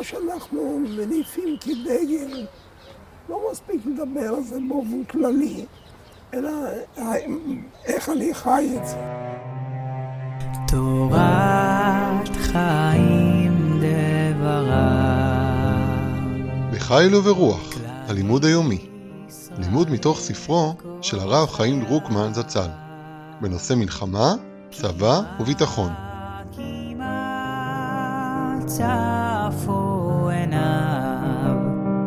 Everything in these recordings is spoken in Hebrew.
מה שאנחנו מניפים כדגל, לא מספיק לדבר על זה באופן כללי, אלא איך אני חי את זה. תורת חיים דברה בחיל וברוח, הלימוד היומי. לימוד מתוך ספרו של הרב חיים דרוקמן זצ"ל, בנושא מלחמה, צבא וביטחון. צפו עיניו,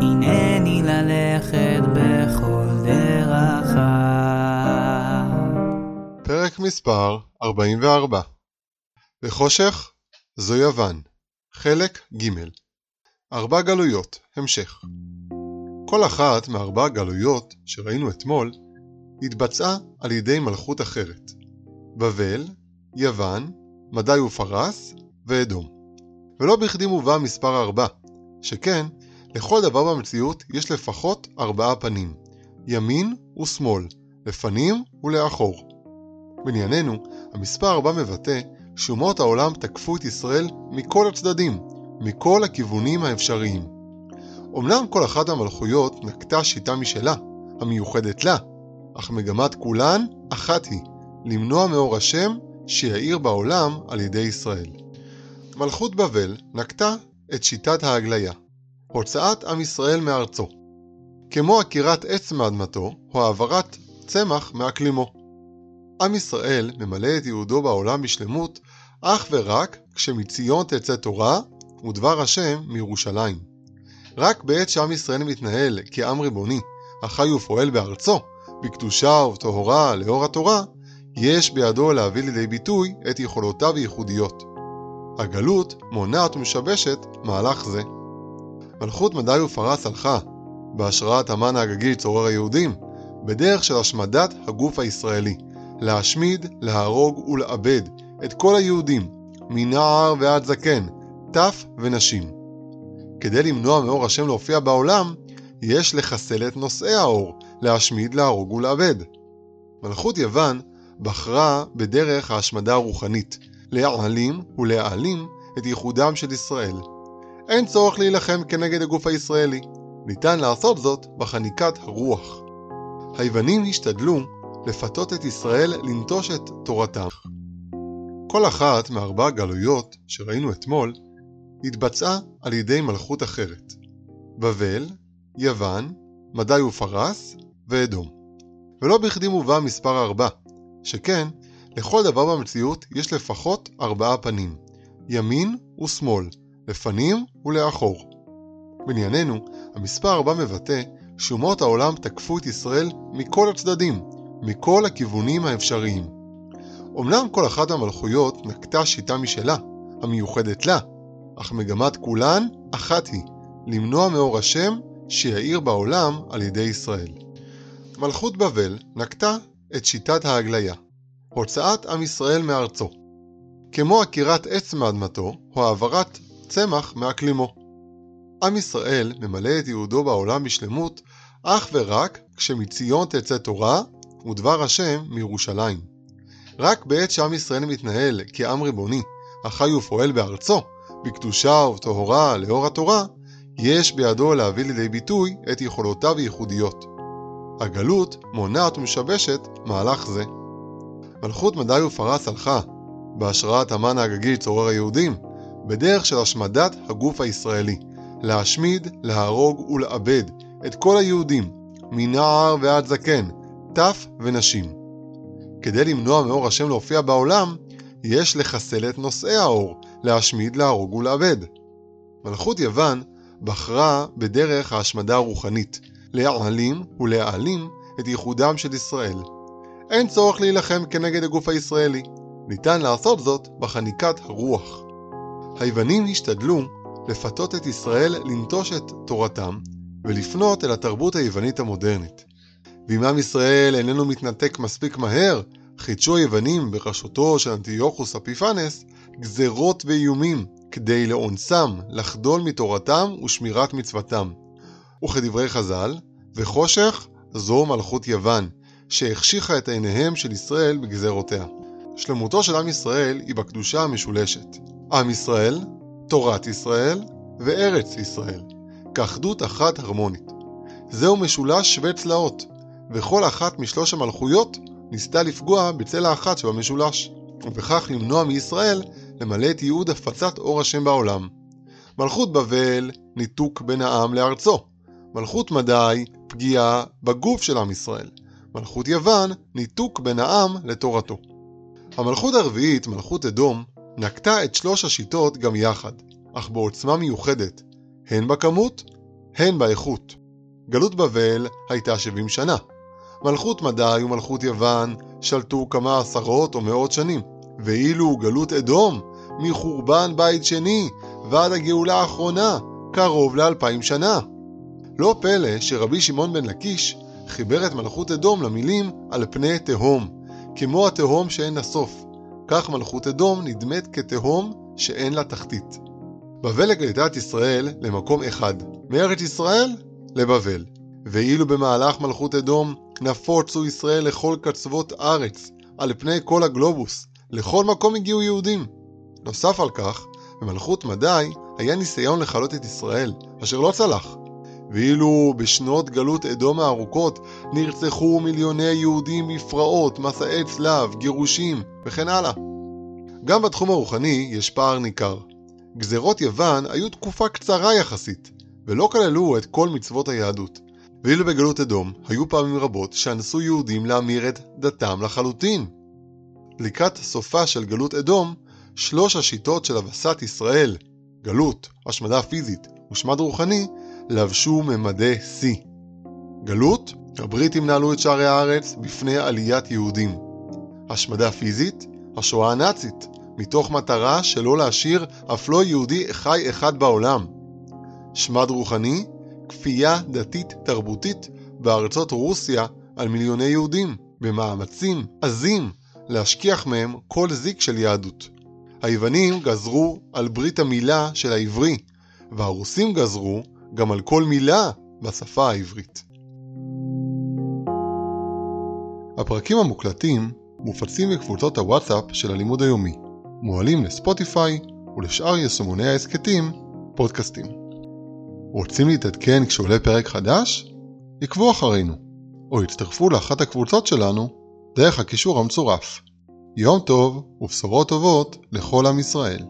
הנני ללכת בכל דרכיו. פרק מספר 44 בחושך זו יוון, חלק ג' ארבע גלויות, המשך. כל אחת מארבע הגלויות שראינו אתמול התבצעה על ידי מלכות אחרת בבל, יוון, מדי ופרס ואדום. ולא בכדי מובא מספר ארבע, שכן לכל דבר במציאות יש לפחות ארבעה פנים, ימין ושמאל, לפנים ולאחור. בענייננו, המספר ארבע מבטא שאומות העולם תקפו את ישראל מכל הצדדים, מכל הכיוונים האפשריים. אמנם כל אחת מהמלכויות נקטה שיטה משלה, המיוחדת לה, אך מגמת כולן אחת היא, למנוע מאור השם שיאיר בעולם על ידי ישראל. מלכות בבל נקטה את שיטת ההגליה, הוצאת עם ישראל מארצו, כמו עקירת עץ מאדמתו או העברת צמח מאקלימו. עם ישראל ממלא את יהודו בעולם בשלמות אך ורק כשמציון תצא תורה ודבר השם מירושלים. רק בעת שעם ישראל מתנהל כעם ריבוני, החי ופועל בארצו, בקדושה ובטהרה לאור התורה, יש בידו להביא לידי ביטוי את יכולותיו הייחודיות. הגלות מונעת ומשבשת מהלך זה. מלכות מדי ופרס הלכה, בהשראת המן האגגי צורר היהודים, בדרך של השמדת הגוף הישראלי, להשמיד, להרוג ולאבד את כל היהודים, מנער ועד זקן, טף ונשים. כדי למנוע מאור השם להופיע בעולם, יש לחסל את נושאי האור, להשמיד, להרוג ולאבד. מלכות יוון בחרה בדרך ההשמדה הרוחנית, להעלים ולהעלים את ייחודם של ישראל. אין צורך להילחם כנגד הגוף הישראלי, ניתן לעשות זאת בחניקת הרוח. היוונים השתדלו לפתות את ישראל לנטוש את תורתם. כל אחת מארבע הגלויות שראינו אתמול התבצעה על ידי מלכות אחרת בבל, יוון, מדי ופרס ואדום. ולא בכדי מובא מספר ארבע, שכן לכל דבר במציאות יש לפחות ארבעה פנים, ימין ושמאל, לפנים ולאחור. בענייננו, המספר ארבע מבטא שאומות העולם תקפו את ישראל מכל הצדדים, מכל הכיוונים האפשריים. אמנם כל אחת מהמלכויות נקטה שיטה משלה, המיוחדת לה, אך מגמת כולן אחת היא, למנוע מאור השם שיאיר בעולם על ידי ישראל. מלכות בבל נקטה את שיטת ההגליה, הוצאת עם ישראל מארצו, כמו עקירת עץ מאדמתו או העברת צמח מאקלימו. עם ישראל ממלא את יהודו בעולם בשלמות אך ורק כשמציון תצא תורה ודבר השם מירושלים. רק בעת שעם ישראל מתנהל כעם ריבוני, החי ופועל בארצו, בקדושה ובטהרה לאור התורה, יש בידו להביא לידי ביטוי את יכולותיו הייחודיות. הגלות מונעת ומשבשת מהלך זה. מלכות מדי ופרס הלכה, בהשראת המן האגגי צורר היהודים, בדרך של השמדת הגוף הישראלי, להשמיד, להרוג ולאבד את כל היהודים, מנער ועד זקן, טף ונשים. כדי למנוע מאור השם להופיע בעולם, יש לחסל את נושאי האור, להשמיד, להרוג ולאבד. מלכות יוון בחרה בדרך ההשמדה הרוחנית, להעלים ולהעלים את ייחודם של ישראל. אין צורך להילחם כנגד הגוף הישראלי, ניתן לעשות זאת בחניקת הרוח. היוונים השתדלו לפתות את ישראל לנטוש את תורתם ולפנות אל התרבות היוונית המודרנית. ואם עם ישראל איננו מתנתק מספיק מהר, חידשו היוונים בראשותו של אנטיוכוס אפיפנס גזרות ואיומים כדי לאונסם, לחדול מתורתם ושמירת מצוותם. וכדברי חז"ל, וחושך זו מלכות יוון, שהחשיכה את עיניהם של ישראל בגזרותיה. שלמותו של עם ישראל היא בקדושה המשולשת. עם ישראל, תורת ישראל וארץ ישראל, כאחדות אחת הרמונית. זהו משולש שווה צלעות, וכל אחת משלוש המלכויות ניסתה לפגוע בצלע אחת שבמשולש, ובכך למנוע מישראל למלא את ייעוד הפצת אור השם בעולם. מלכות בבל, ניתוק בין העם לארצו. מלכות מדי, פגיעה בגוף של עם ישראל. מלכות יוון, ניתוק בין העם לתורתו. המלכות הרביעית, מלכות אדום, נקטה את שלוש השיטות גם יחד, אך בעוצמה מיוחדת, הן בכמות, הן באיכות. גלות בבל הייתה 70 שנה. מלכות מדי ומלכות יוון שלטו כמה עשרות או מאות שנים, ואילו גלות אדום, מחורבן בית שני ועד הגאולה האחרונה, קרוב לאלפיים שנה. לא פלא שרבי שמעון בן לקיש חיבר את מלכות אדום למילים על פני תהום, כמו התהום שאין לה סוף. כך מלכות אדום נדמת כתהום שאין לה תחתית. בבל הגליתה את ישראל למקום אחד, מארץ ישראל לבבל. ואילו במהלך מלכות אדום נפוצו ישראל לכל קצוות ארץ, על פני כל הגלובוס, לכל מקום הגיעו יהודים. נוסף על כך, במלכות מדי היה ניסיון לכלות את ישראל, אשר לא צלח. ואילו בשנות גלות אדום הארוכות נרצחו מיליוני יהודים בפרעות, מסעי צלב, גירושים וכן הלאה. גם בתחום הרוחני יש פער ניכר. גזרות יוון היו תקופה קצרה יחסית, ולא כללו את כל מצוות היהדות. ואילו בגלות אדום היו פעמים רבות שאנסו יהודים להמיר את דתם לחלוטין. לקראת סופה של גלות אדום, שלוש השיטות של הבסת ישראל, גלות, השמדה פיזית ושמד רוחני, לבשו ממדי שיא. גלות, הבריטים נעלו את שערי הארץ בפני עליית יהודים. השמדה פיזית, השואה הנאצית, מתוך מטרה שלא להשאיר אף לא יהודי חי אחד בעולם. שמד רוחני, כפייה דתית תרבותית בארצות רוסיה על מיליוני יהודים, במאמצים עזים להשכיח מהם כל זיק של יהדות. היוונים גזרו על ברית המילה של העברי, והרוסים גזרו גם על כל מילה בשפה העברית. הפרקים המוקלטים מופצים בקבוצות הוואטסאפ של הלימוד היומי, מועלים לספוטיפיי ולשאר יישומוני ההסכתים, פודקאסטים. רוצים להתעדכן כשעולה פרק חדש? עקבו אחרינו, או הצטרפו לאחת הקבוצות שלנו דרך הקישור המצורף. יום טוב ובשורות טובות לכל עם ישראל.